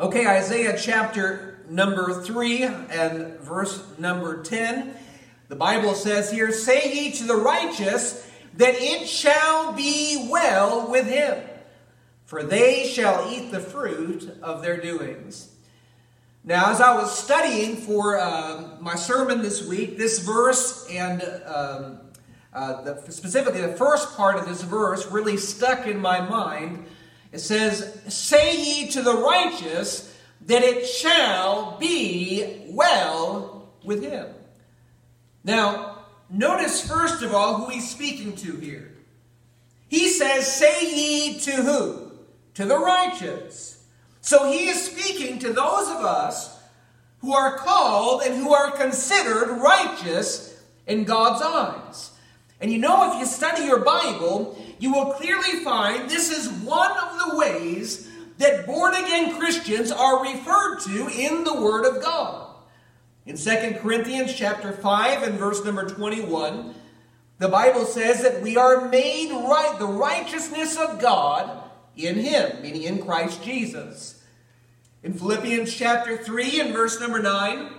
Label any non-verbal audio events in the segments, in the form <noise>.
Okay, Isaiah chapter number 3 and verse number 10. The Bible says here, Say ye to the righteous that it shall be well with him, for they shall eat the fruit of their doings. Now, as I was studying for uh, my sermon this week, this verse and um, uh, the, specifically the first part of this verse really stuck in my mind it says, Say ye to the righteous that it shall be well with him. Now, notice first of all who he's speaking to here. He says, Say ye to who? To the righteous. So he is speaking to those of us who are called and who are considered righteous in God's eyes. And you know, if you study your Bible, you will clearly find this is one of the ways that born again Christians are referred to in the Word of God. In 2 Corinthians chapter 5 and verse number 21, the Bible says that we are made right, the righteousness of God in Him, meaning in Christ Jesus. In Philippians chapter 3 and verse number 9,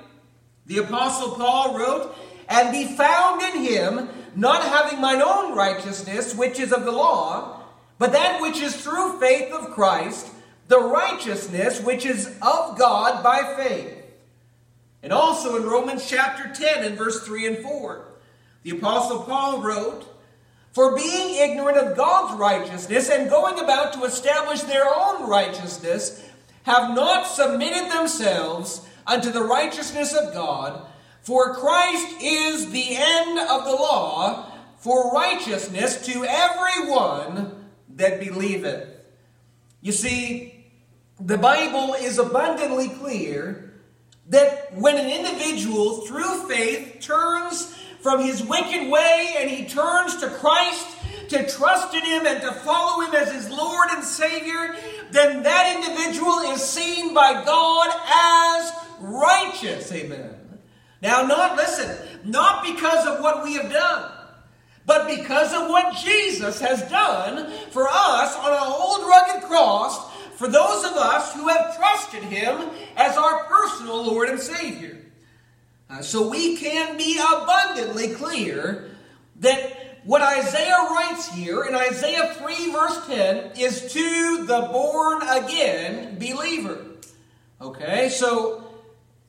the Apostle Paul wrote, And be found in Him, not having mine own righteousness, which is of the law, but that which is through faith of Christ, the righteousness which is of God by faith. And also in Romans chapter 10 and verse 3 and 4, the Apostle Paul wrote, For being ignorant of God's righteousness and going about to establish their own righteousness, have not submitted themselves unto the righteousness of God, for Christ is the end of the law for righteousness to everyone that believeth. You see, the Bible is abundantly clear that when an individual through faith turns from his wicked way and he turns to Christ to trust in him and to follow him as his Lord and Savior, then that individual is seen by God as righteous. Amen. Now, not, listen, not because of what we have done, but because of what Jesus has done for us on a old rugged cross for those of us who have trusted Him as our personal Lord and Savior. Uh, so we can be abundantly clear that what Isaiah writes here in Isaiah 3, verse 10, is to the born again believer. Okay, so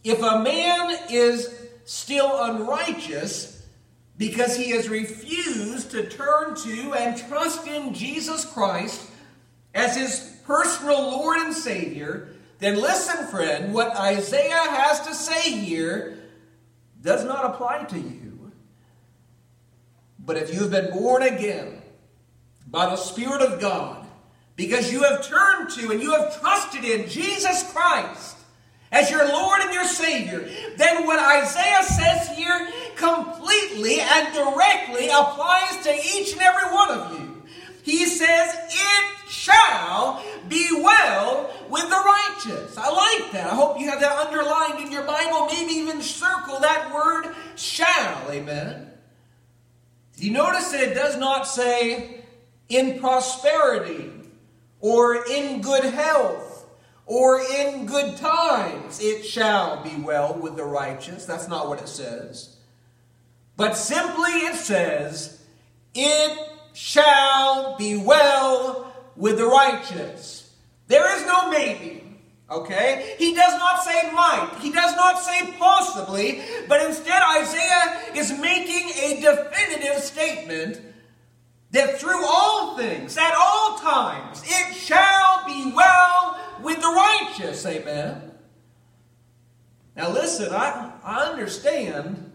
if a man is still unrighteous because he has refused to turn to and trust in Jesus Christ as his personal Lord and Savior, then listen, friend, what Isaiah has to say here does not apply to you. But if you have been born again by the Spirit of God, because you have turned to and you have trusted in Jesus Christ, as your Lord and your Savior, then what Isaiah says here completely and directly applies to each and every one of you. He says, It shall be well with the righteous. I like that. I hope you have that underlined in your Bible. Maybe even circle that word shall. Amen. You notice that it does not say in prosperity or in good health? Or in good times it shall be well with the righteous. That's not what it says. But simply it says, it shall be well with the righteous. There is no maybe. Okay? He does not say might. He does not say possibly, but instead Isaiah is making a definitive statement that through all things, at all times, it shall be well with the righteous. Amen. Now, listen, I, I understand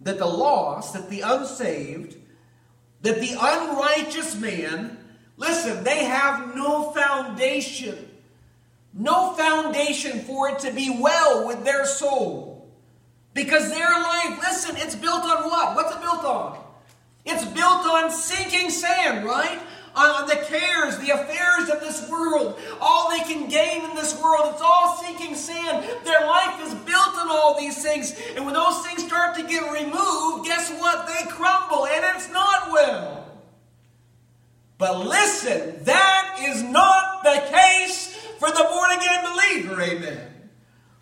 that the lost, that the unsaved, that the unrighteous man, listen, they have no foundation. No foundation for it to be well with their soul. Because their life, listen, it's built on what? What's it built on? It's built on sinking sand, right? On the cares, the affairs of this world, all they can gain in this world, it's all sinking sand. Their life is built on all these things. And when those things start to get removed, guess what? They crumble, and it's not well. But listen, that is not the case for the born again believer. amen.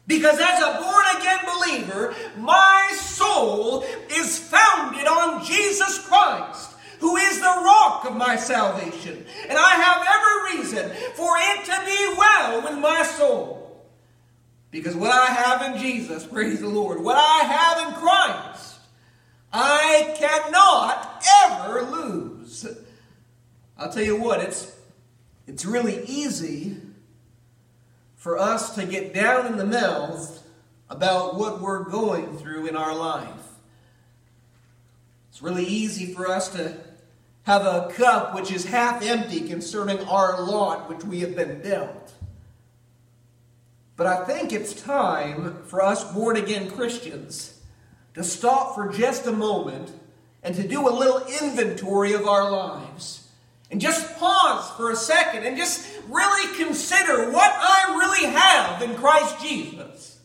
Because as a born again believer, my soul is founded on Jesus Christ, who is the rock of my salvation. And I have every reason for it to be well with my soul. Because what I have in Jesus, praise the Lord, what I have in Christ, I cannot ever lose. I'll tell you what, it's, it's really easy for us to get down in the mouth about what we're going through in our life. It's really easy for us to have a cup which is half empty concerning our lot which we have been dealt. But I think it's time for us born again Christians to stop for just a moment and to do a little inventory of our lives. And just pause for a second and just really consider what I really have in Christ Jesus.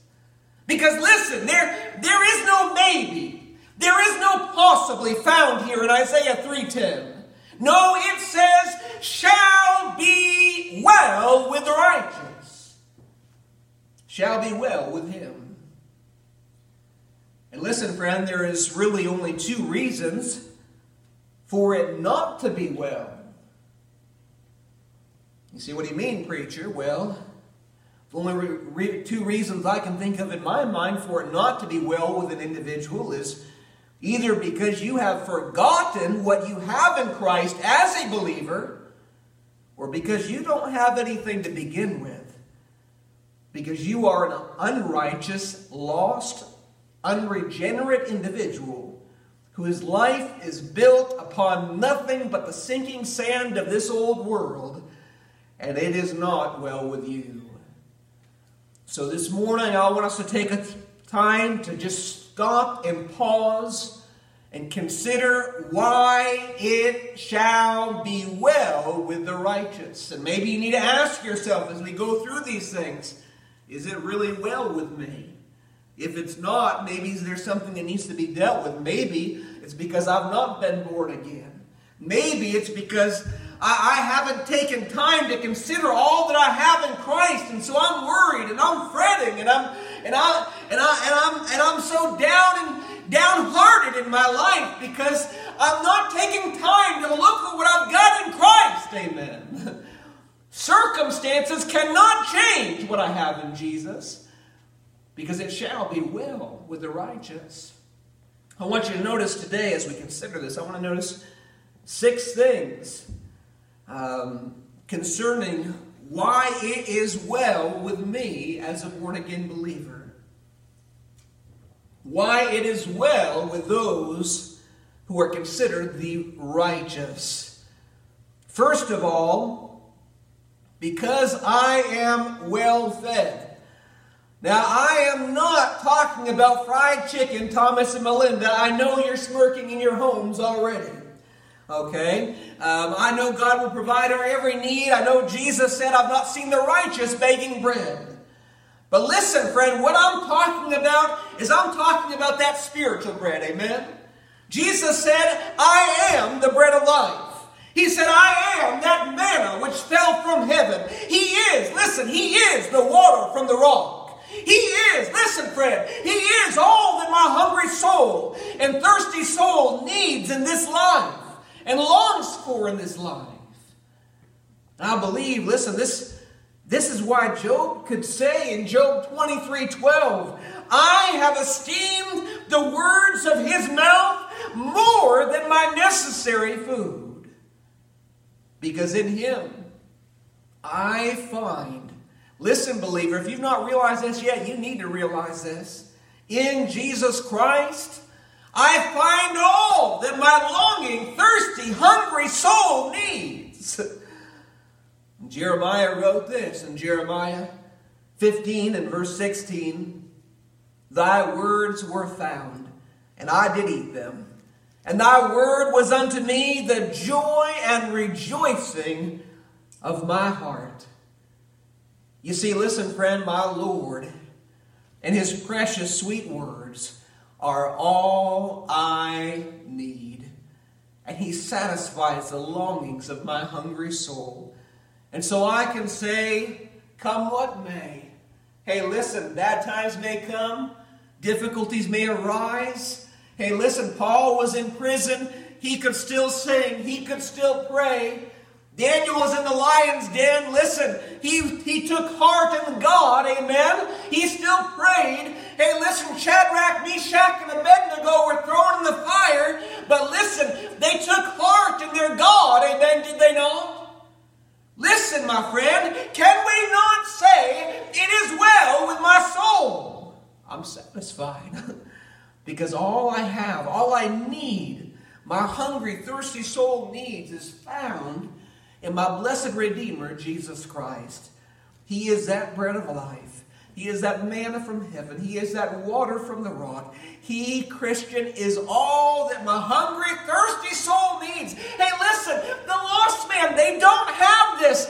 Because listen, there, there is no maybe. There is no possibly found here in Isaiah 3:10. No, it says, shall be well with the righteous. Shall be well with him. And listen, friend, there is really only two reasons for it not to be well. You see, what do you mean, preacher? Well, the only re- re- two reasons I can think of in my mind for it not to be well with an individual is either because you have forgotten what you have in Christ as a believer, or because you don't have anything to begin with. Because you are an unrighteous, lost, unregenerate individual whose life is built upon nothing but the sinking sand of this old world and it is not well with you. So this morning, I want us to take a time to just stop and pause and consider why it shall be well with the righteous. And maybe you need to ask yourself as we go through these things is it really well with me? If it's not, maybe there's something that needs to be dealt with. Maybe it's because I've not been born again. Maybe it's because I, haven't taken time to consider all that I have in Christ, and so I'm worried and I'm fretting and I'm and I and I and I'm and I'm so down and downhearted in my life because I'm not taking time to look at what I've got in Christ. Amen. <laughs> Circumstances cannot change what I have in Jesus because it shall be well with the righteous. I want you to notice today, as we consider this, I want to notice six things um, concerning why it is well with me as a born again believer. Why it is well with those who are considered the righteous. First of all, because I am well fed. Now, I am not talking about fried chicken, Thomas and Melinda. I know you're smirking in your homes already. Okay? Um, I know God will provide our every need. I know Jesus said, I've not seen the righteous begging bread. But listen, friend, what I'm talking about is I'm talking about that spiritual bread. Amen? Jesus said, I am the bread of life. He said, I am that manna which fell from heaven. He is, listen, He is the water from the rock. He is, listen, friend, He is all that my hungry soul and thirsty soul needs in this life and longs for in this life. I believe, listen, this, this is why Job could say in Job 23 12, I have esteemed the words of his mouth more than my necessary food. Because in him I find, listen, believer, if you've not realized this yet, you need to realize this. In Jesus Christ, I find all that my longing, thirsty, hungry soul needs. <laughs> Jeremiah wrote this in Jeremiah 15 and verse 16 Thy words were found, and I did eat them. And thy word was unto me the joy and rejoicing of my heart. You see, listen, friend, my Lord, and his precious sweet words are all I need. And He satisfies the longings of my hungry soul. And so I can say, Come what may, Hey, listen, bad times may come, difficulties may arise. Hey, listen, Paul was in prison. He could still sing, he could still pray. Daniel was in the lion's den. Listen, he, he took heart in God, amen. He still prayed. Hey, listen, Shadrach, Meshach, and Abednego were thrown in the fire, but listen, they took heart in their God, amen, did they not? Listen, my friend, can we not say, It is well with my soul? I'm satisfied <laughs> because all I have, all I need, my hungry, thirsty soul needs is found in my blessed Redeemer, Jesus Christ. He is that bread of life. He is that manna from heaven. He is that water from the rock. He, Christian, is all that my hungry, thirsty soul needs. Hey, listen, the lost man, they don't have this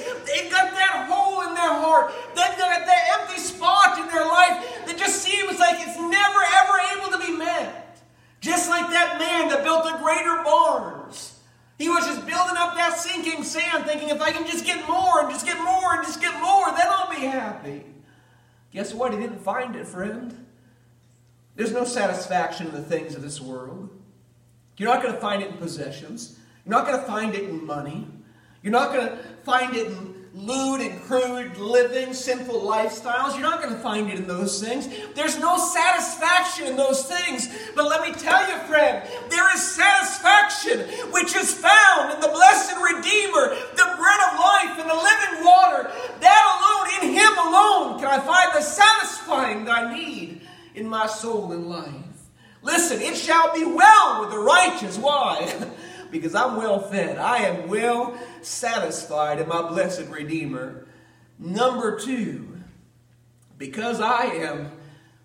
got that hole in their heart. They've got that empty spot in their life that just seems like it's never, ever able to be met. Just like that man that built the greater barns. He was just building up that sinking sand, thinking if I can just get more and just get more and just get more, then I'll be happy. Guess what? He didn't find it, friend. There's no satisfaction in the things of this world. You're not going to find it in possessions. You're not going to find it in money. You're not going to find it in lewd and crude living, sinful lifestyles. You're not going to find it in those things. There's no satisfaction in those things. But let me tell you, friend, there is satisfaction which is found in the blessed Redeemer, the bread of life and the living water. That alone, in Him alone, can I find the satisfying that I need in my soul and life. Listen, it shall be well with the righteous. Why? <laughs> because I'm well fed. I am well satisfied in my blessed Redeemer. Number two, because I am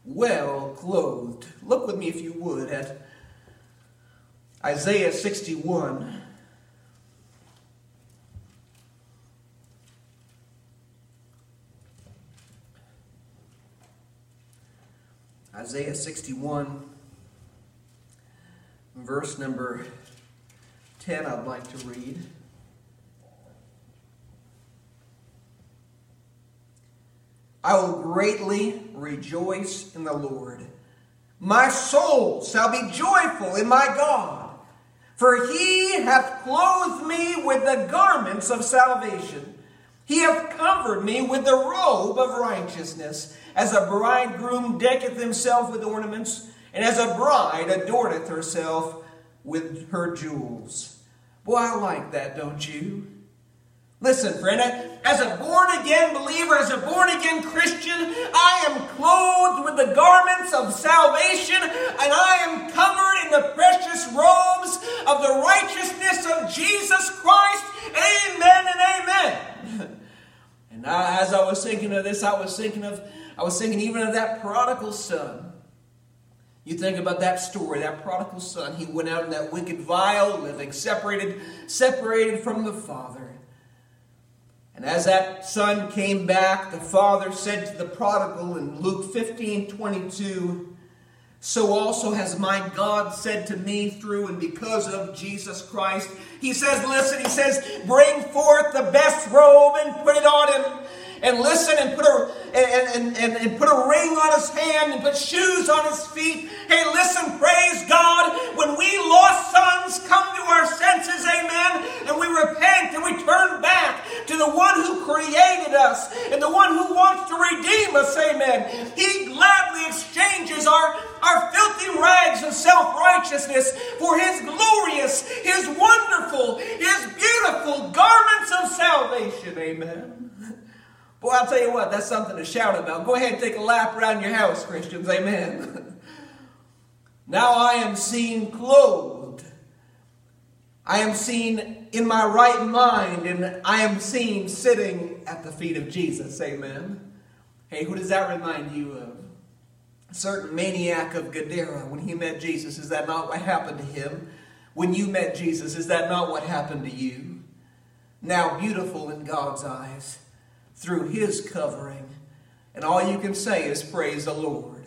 well clothed. Look with me, if you would, at Isaiah 61. Isaiah 61, verse number 10, I'd like to read. I will greatly rejoice in the Lord. My soul shall be joyful in my God, for he hath clothed me with the garments of salvation. He hath covered me with the robe of righteousness, as a bridegroom decketh himself with ornaments, and as a bride adorneth herself with her jewels. Boy, I like that, don't you? Listen, friend, as a born again believer, as a born again Christian, I am clothed with the garments of salvation and I am covered in the precious robes of the righteousness of Jesus Christ. Amen and amen. <laughs> And I, as I was thinking of this, I was thinking of, I was thinking even of that prodigal son you think about that story, that prodigal son, he went out in that wicked, vile living, separated, separated from the father. And as that son came back, the father said to the prodigal in Luke 15 22, So also has my God said to me through and because of Jesus Christ. He says, Listen, he says, Bring forth the best robe and put it on him and listen and put a and, and, and, put a ring on his hand and put shoes on his feet. Hey, listen, praise God. When we lost sons come to our senses, amen, and we repent and we turn back to the one who created us and the one who wants to redeem us, amen. He gladly exchanges our, our filthy rags of self-righteousness for his glorious, his wonderful, his beautiful garments of salvation, amen. Boy, I'll tell you what, that's something to shout about. Go ahead and take a lap around your house, Christians. Amen. <laughs> now I am seen clothed. I am seen in my right mind, and I am seen sitting at the feet of Jesus. Amen. Hey, who does that remind you of? A certain maniac of Gadara when he met Jesus. Is that not what happened to him? When you met Jesus, is that not what happened to you? Now beautiful in God's eyes through his covering. And all you can say is praise the Lord.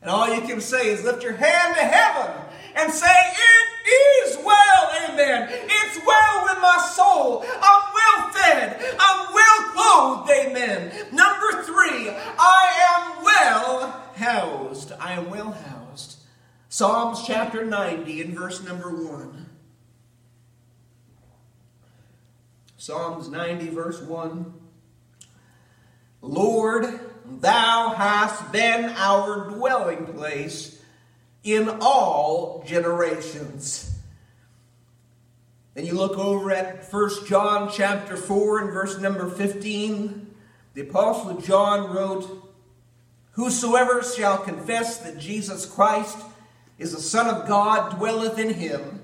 And all you can say is lift your hand to heaven and say, It is well, amen. It's well with my soul. I'm well fed. I'm well clothed, amen. Number three, I am well housed. I am well housed. Psalms chapter 90 and verse number 1. Psalms 90, verse 1. Lord, thou hast been our dwelling place in all generations. Then you look over at 1 John chapter 4 and verse number 15. The Apostle John wrote, Whosoever shall confess that Jesus Christ is the Son of God dwelleth in him,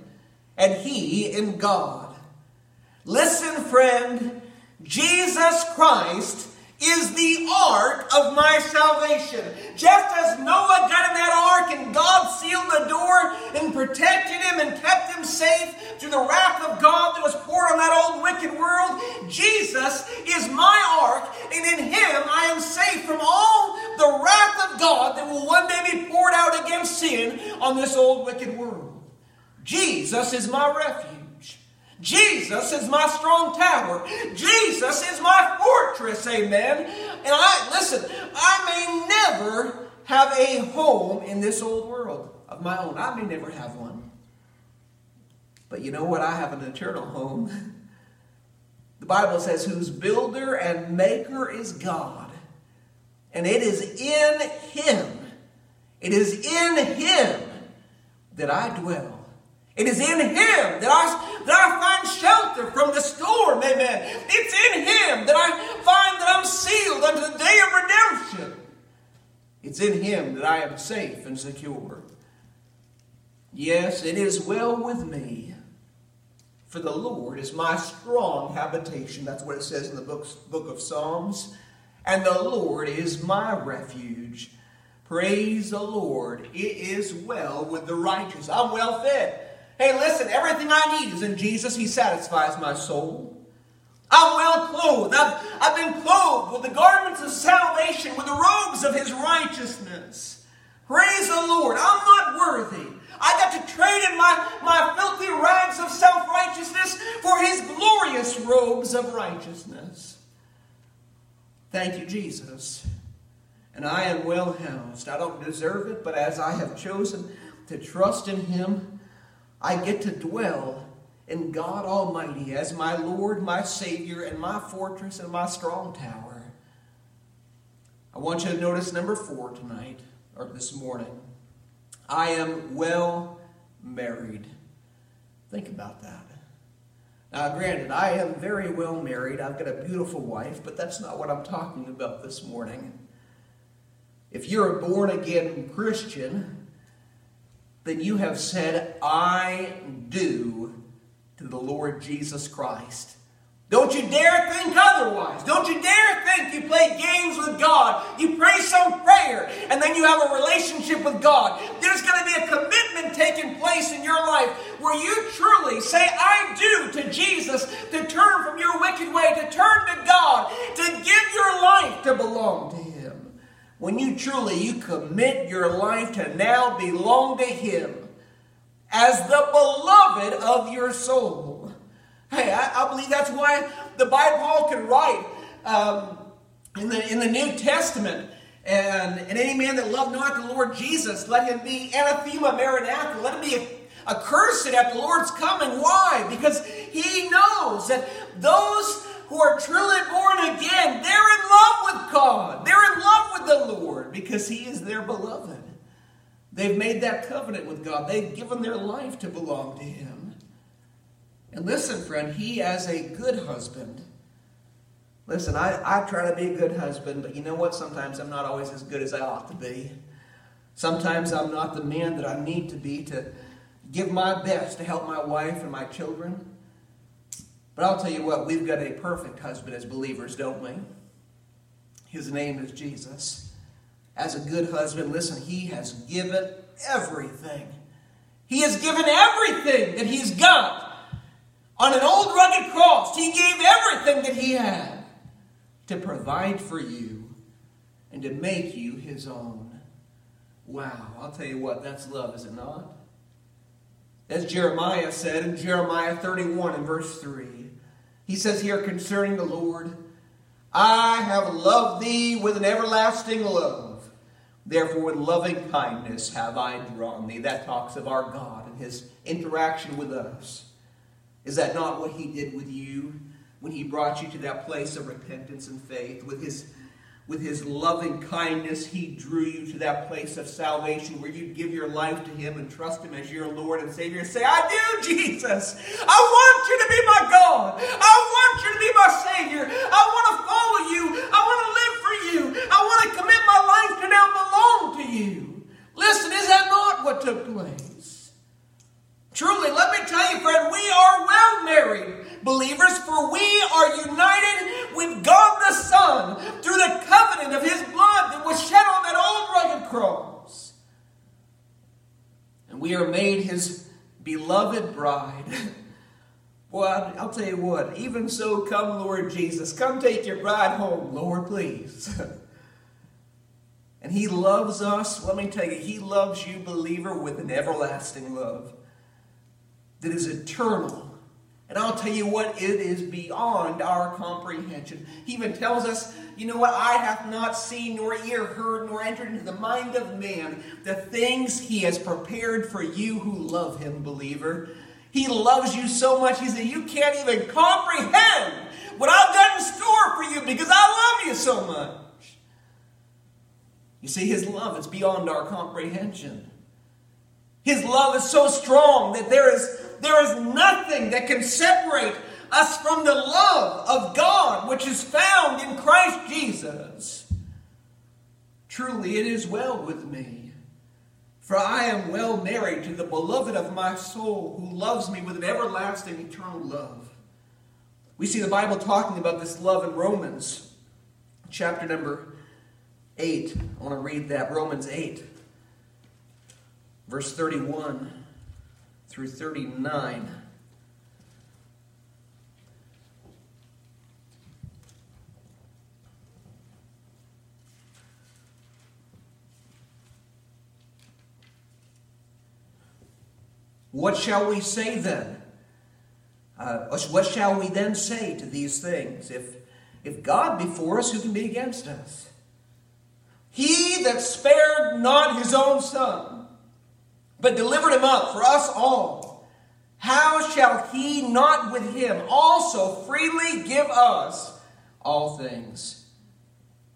and he in God. Listen, friend, Jesus Christ is the ark of my salvation. Just as Noah got in that ark and God sealed the door and protected him and kept him safe through the wrath of God that was poured on that old wicked world, Jesus is my ark, and in him I am safe from all the wrath of God that will one day be poured out against sin on this old wicked world. Jesus is my refuge. Jesus is my strong tower. Jesus is my fortress. Amen. And I, listen, I may never have a home in this old world of my own. I may never have one. But you know what? I have an eternal home. <laughs> The Bible says, whose builder and maker is God. And it is in Him, it is in Him that I dwell. It is in Him that I, that I find shelter from the storm. Amen. It's in Him that I find that I'm sealed unto the day of redemption. It's in Him that I am safe and secure. Yes, it is well with me, for the Lord is my strong habitation. That's what it says in the book, book of Psalms. And the Lord is my refuge. Praise the Lord. It is well with the righteous. I'm well fed. Hey, listen, everything I need is in Jesus. He satisfies my soul. I'm well clothed. I've, I've been clothed with the garments of salvation, with the robes of his righteousness. Praise the Lord. I'm not worthy. I got to trade in my, my filthy rags of self righteousness for his glorious robes of righteousness. Thank you, Jesus. And I am well housed. I don't deserve it, but as I have chosen to trust in him, I get to dwell in God Almighty as my Lord, my Savior, and my fortress and my strong tower. I want you to notice number four tonight, or this morning. I am well married. Think about that. Now, granted, I am very well married. I've got a beautiful wife, but that's not what I'm talking about this morning. If you're a born again Christian, then you have said, I do to the Lord Jesus Christ. Don't you dare think otherwise. Don't you dare think you play games with God. You pray some prayer and then you have a relationship with God. There's going to be a commitment taking place in your life where you truly say, I do to Jesus, to turn from your wicked way, to turn to God, to give your life to belong to Him when you truly you commit your life to now belong to him as the beloved of your soul. Hey i, I believe that's why the bible paul can write um, in, the, in the new testament and, and any man that loved not the lord jesus let him be anathema maranatha. Let him be accursed at the lord's coming. Why? Because he knows that those who are truly born again, they're in love with God. They're in love with the Lord because He is their beloved. They've made that covenant with God. They've given their life to belong to Him. And listen, friend, He, as a good husband, listen, I, I try to be a good husband, but you know what? Sometimes I'm not always as good as I ought to be. Sometimes I'm not the man that I need to be to give my best to help my wife and my children. But I'll tell you what, we've got a perfect husband as believers, don't we? His name is Jesus. As a good husband, listen, he has given everything. He has given everything that he's got. On an old rugged cross, he gave everything that he had to provide for you and to make you his own. Wow, I'll tell you what, that's love, is it not? As Jeremiah said in Jeremiah 31 and verse 3, he says here concerning the Lord, I have loved thee with an everlasting love. Therefore, with loving kindness have I drawn thee. That talks of our God and his interaction with us. Is that not what he did with you when he brought you to that place of repentance and faith? With his, with his loving kindness, he drew you to that place of salvation where you'd give your life to him and trust him as your Lord and Savior. And say, I do, Jesus. I want you to be my God. I want you to be my Savior. I want to follow you. I want to live for you. I want to commit my life to now belong to you. Listen, is that not what took place? Truly, let me tell you, friend, we are well married believers, for we are united with God the Son through the covenant of His blood that was shed on that old rugged cross. And we are made His beloved bride. <laughs> Well, I'll tell you what, even so, come, Lord Jesus. Come take your bride home, Lord, please. <laughs> and He loves us. Let me tell you, He loves you, believer, with an everlasting love that is eternal. And I'll tell you what, it is beyond our comprehension. He even tells us, you know what, I have not seen, nor ear heard, nor entered into the mind of man the things he has prepared for you who love him, believer. He loves you so much, he said, you can't even comprehend what I've got in store for you because I love you so much. You see, his love is beyond our comprehension. His love is so strong that there is, there is nothing that can separate us from the love of God which is found in Christ Jesus. Truly, it is well with me, for I am well married to the beloved of my soul who loves me with an everlasting, eternal love. We see the Bible talking about this love in Romans, chapter number 8. I want to read that, Romans 8 verse 31 through 39. What shall we say then? Uh, what shall we then say to these things? If, if God be for us, who can be against us? He that spared not his own son, but delivered him up for us all, how shall he not with him also freely give us all things?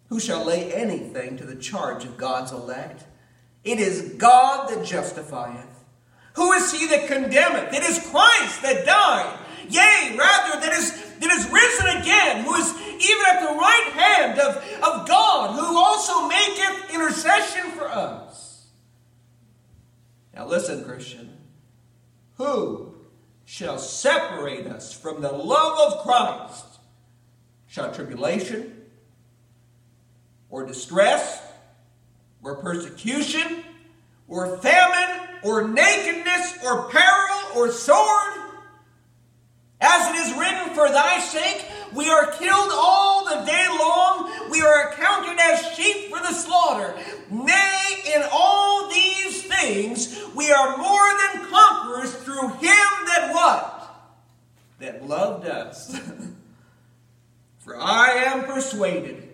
Who shall lay anything to the charge of God's elect? It is God that justifieth. Who is he that condemneth? It is Christ that died. Yea, rather, that is, that is risen again, who is even at the right hand of, of God, who also maketh intercession for us. Listen, Christian. Who shall separate us from the love of Christ? Shall tribulation, or distress, or persecution, or famine, or nakedness, or peril, or sword? As it is written, For thy sake we are killed all the day long, we are accounted as sheep for the slaughter. Nay, in all these things we are more than conquerors through him that what? That loved us. <laughs> for I am persuaded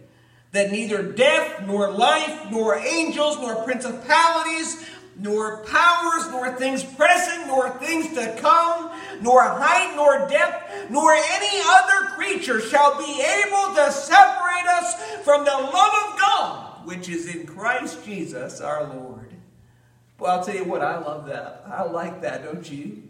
that neither death, nor life, nor angels, nor principalities, nor powers, nor things present, nor things to come, nor height, nor depth, nor any other creature shall be able to separate us from the love of God, which is in Christ Jesus our Lord. Well, I'll tell you what, I love that. I like that, don't you?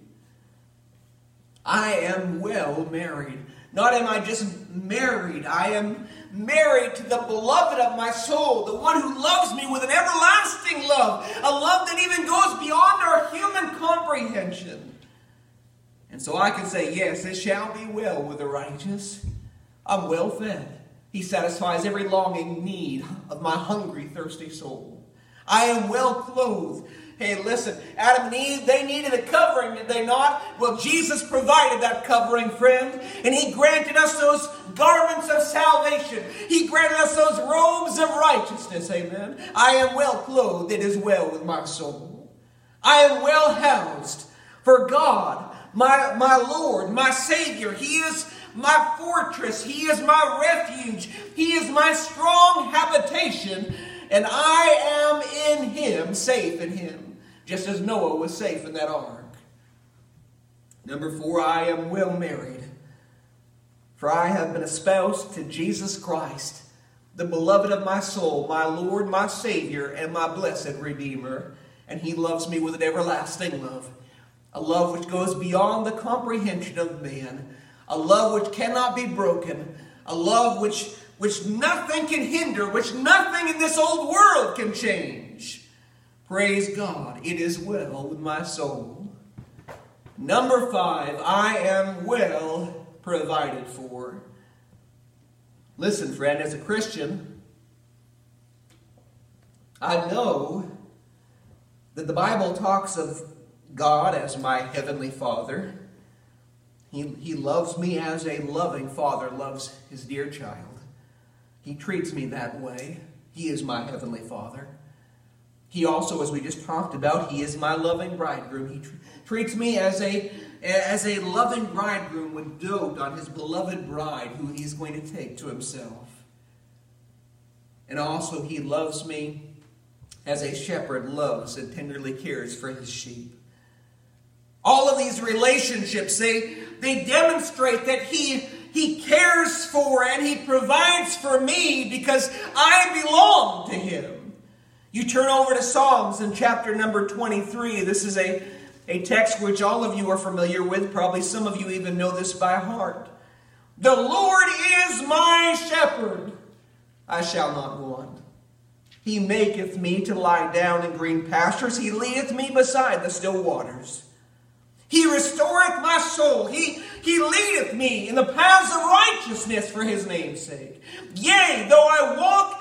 I am well married. Not am I just married, I am married to the beloved of my soul, the one who loves me with an everlasting love, a love that even goes beyond our human comprehension. And so I can say, Yes, it shall be well with the righteous. I'm well fed. He satisfies every longing need of my hungry, thirsty soul. I am well clothed. Hey, listen, Adam and Eve, they needed a covering, did they not? Well, Jesus provided that covering, friend, and He granted us those garments of salvation. He granted us those robes of righteousness, amen. I am well clothed, it is well with my soul. I am well housed, for God, my, my Lord, my Savior, He is my fortress, He is my refuge, He is my strong habitation and I am in him, safe in him, just as Noah was safe in that ark. Number four, I am well married, for I have been espoused to Jesus Christ, the beloved of my soul, my Lord, my Savior, and my blessed Redeemer. And he loves me with an everlasting love, a love which goes beyond the comprehension of man, a love which cannot be broken, a love which, which nothing can hinder, which nothing in this old world can change. Praise God, it is well with my soul. Number five, I am well provided for. Listen, friend, as a Christian, I know that the Bible talks of God as my heavenly Father. He, he loves me as a loving father loves his dear child. He treats me that way. He is my heavenly Father. He also, as we just talked about, he is my loving bridegroom. He tr- treats me as a, as a loving bridegroom would dote on his beloved bride who he's going to take to himself. And also, he loves me as a shepherd loves and tenderly cares for his sheep. All of these relationships, they, they demonstrate that he, he cares for and he provides for me because I belong to him. You turn over to Psalms in chapter number 23. This is a, a text which all of you are familiar with. Probably some of you even know this by heart. The Lord is my shepherd, I shall not want. He maketh me to lie down in green pastures. He leadeth me beside the still waters. He restoreth my soul. He, he leadeth me in the paths of righteousness for his name's sake. Yea, though I walk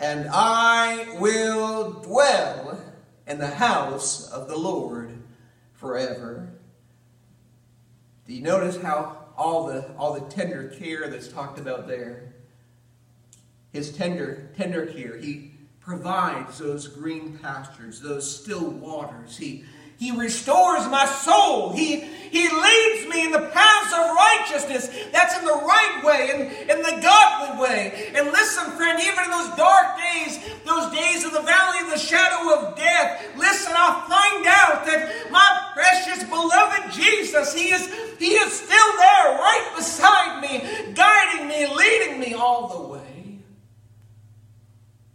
and I will dwell in the house of the Lord forever. Do you notice how all the all the tender care that's talked about there? His tender tender care. He provides those green pastures, those still waters. He he restores my soul. He, he leads me in the paths of righteousness. That's in the right way, in, in the godly way. And listen, friend, even in those dark days, those days of the valley of the shadow of death, listen, I'll find out that my precious beloved Jesus, He is, he is still there, right beside me, guiding me, leading me all the way,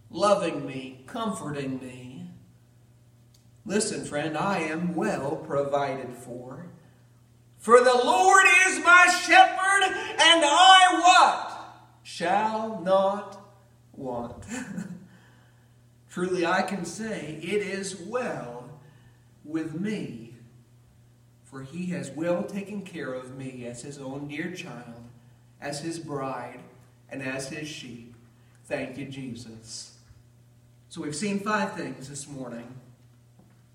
loving me, comforting me Listen, friend, I am well provided for. For the Lord is my shepherd, and I what? Shall not want. <laughs> Truly, I can say, it is well with me, for he has well taken care of me as his own dear child, as his bride, and as his sheep. Thank you, Jesus. So we've seen five things this morning.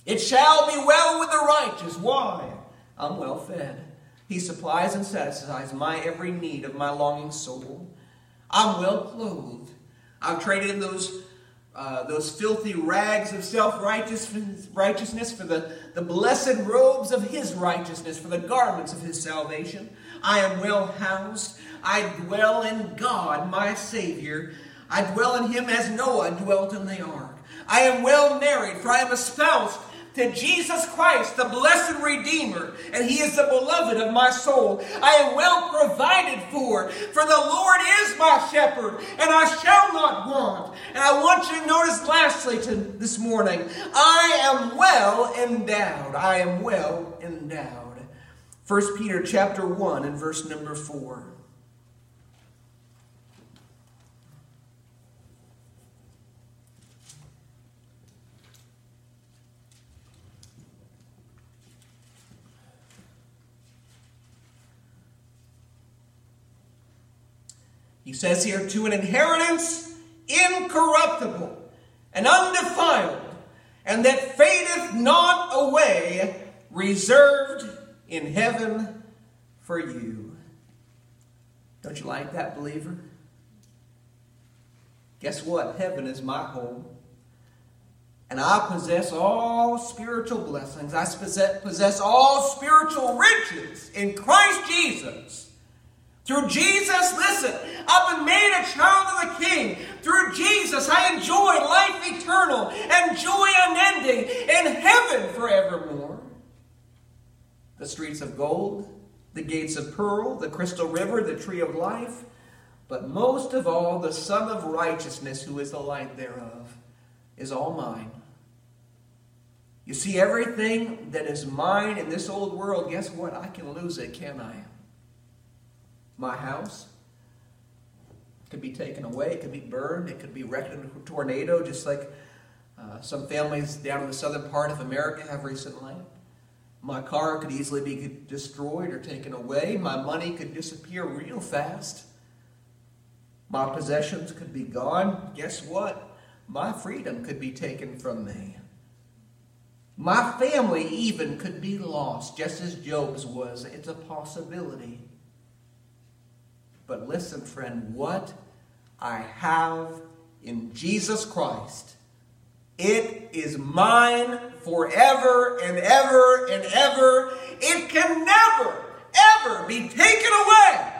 It shall be well with the righteous. Why? I'm well fed. He supplies and satisfies my every need of my longing soul. I'm well clothed. I've traded in those, uh, those filthy rags of self righteousness for the, the blessed robes of His righteousness, for the garments of His salvation. I am well housed. I dwell in God, my Savior. I dwell in Him as Noah dwelt in the ark. I am well married, for I am espoused to Jesus Christ, the blessed Redeemer, and He is the beloved of my soul. I am well provided for, for the Lord is my shepherd, and I shall not want. And I want you to notice lastly to this morning, I am well endowed. I am well endowed. 1 Peter chapter 1 and verse number 4. Says here, to an inheritance incorruptible and undefiled, and that fadeth not away, reserved in heaven for you. Don't you like that, believer? Guess what? Heaven is my home. And I possess all spiritual blessings. I possess all spiritual riches in Christ Jesus. Through Jesus, listen, I've been made a child of the King. Through Jesus, I enjoy life eternal and joy unending in heaven forevermore. The streets of gold, the gates of pearl, the crystal river, the tree of life, but most of all, the Sun of Righteousness, who is the light thereof, is all mine. You see, everything that is mine in this old world, guess what? I can lose it, can I? My house could be taken away, it could be burned, it could be wrecked in a tornado, just like uh, some families down in the southern part of America have recently. My car could easily be destroyed or taken away. My money could disappear real fast. My possessions could be gone. Guess what? My freedom could be taken from me. My family even could be lost, just as Job's was. It's a possibility. But listen, friend, what I have in Jesus Christ, it is mine forever and ever and ever. It can never, ever be taken away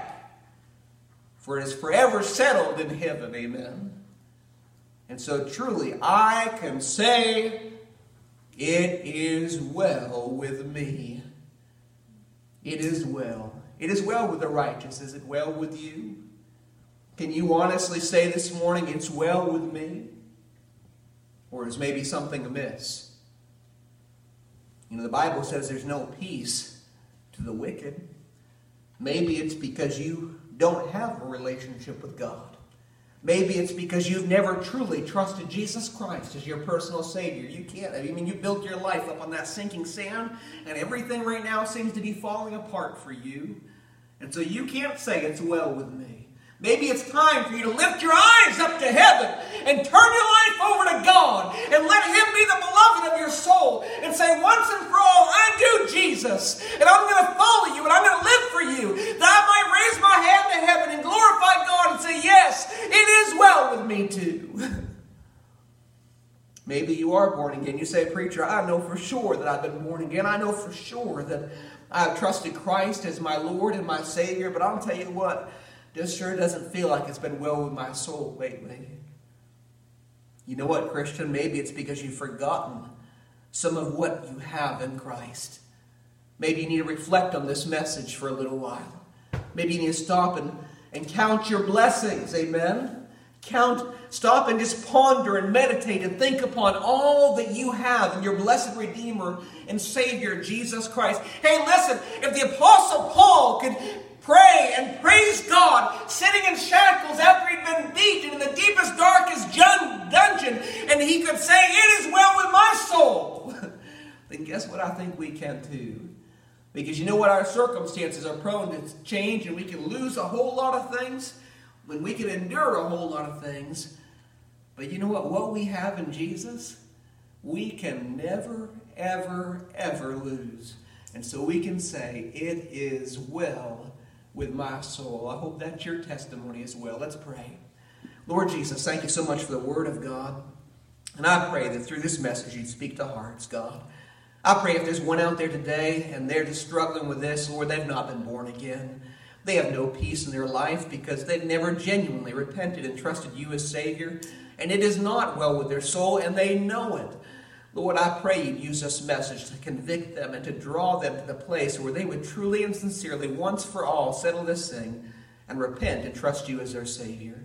for it is forever settled in heaven. Amen. And so truly, I can say, It is well with me. It is well. It is well with the righteous. Is it well with you? Can you honestly say this morning, It's well with me? Or is maybe something amiss? You know, the Bible says there's no peace to the wicked. Maybe it's because you don't have a relationship with God. Maybe it's because you've never truly trusted Jesus Christ as your personal Savior. You can't. I mean, you built your life up on that sinking sand, and everything right now seems to be falling apart for you. And so you can't say it's well with me. Maybe it's time for you to lift your eyes up to heaven and turn your life over to God and let Him be the beloved of your soul and say, once and for all, I do Jesus, and I'm going to follow you and I'm going to live for you, that I might raise my hand to heaven and glorify God and say, Yes, it is well with me too. <laughs> Maybe you are born again. You say, Preacher, I know for sure that I've been born again. I know for sure that I've trusted Christ as my Lord and my Savior, but I'll tell you what. This sure doesn't feel like it's been well with my soul lately. You know what, Christian? Maybe it's because you've forgotten some of what you have in Christ. Maybe you need to reflect on this message for a little while. Maybe you need to stop and, and count your blessings. Amen? Count, stop and just ponder and meditate and think upon all that you have in your blessed Redeemer and Savior, Jesus Christ. Hey, listen, if the Apostle Paul could pray and praise God, sitting in shackles after he'd been beaten in the deepest, darkest dungeon, and he could say, It is well with my soul. <laughs> then guess what I think we can too? Because you know what? Our circumstances are prone to change, and we can lose a whole lot of things when we can endure a whole lot of things. But you know what? What we have in Jesus, we can never, ever, ever lose. And so we can say, It is well with my soul. I hope that's your testimony as well. Let's pray. Lord Jesus, thank you so much for the Word of God. And I pray that through this message you'd speak to hearts, God. I pray if there's one out there today and they're just struggling with this, Lord, they've not been born again. They have no peace in their life because they've never genuinely repented and trusted you as Savior. And it is not well with their soul, and they know it. Lord, I pray you'd use this message to convict them and to draw them to the place where they would truly and sincerely, once for all, settle this thing and repent and trust you as their Savior.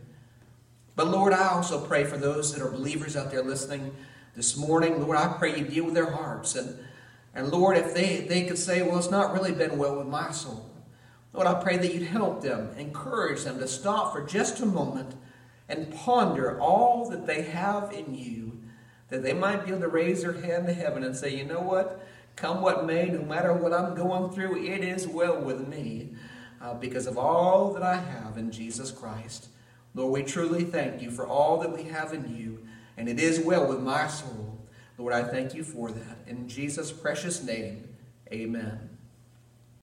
But Lord, I also pray for those that are believers out there listening this morning. Lord, I pray you deal with their hearts. And, and Lord, if they, they could say, well, it's not really been well with my soul. Lord, I pray that you'd help them, encourage them to stop for just a moment and ponder all that they have in you that they might be able to raise their hand to heaven and say, you know what? Come what may, no matter what I'm going through, it is well with me uh, because of all that I have in Jesus Christ. Lord, we truly thank you for all that we have in you, and it is well with my soul. Lord, I thank you for that. In Jesus' precious name, amen.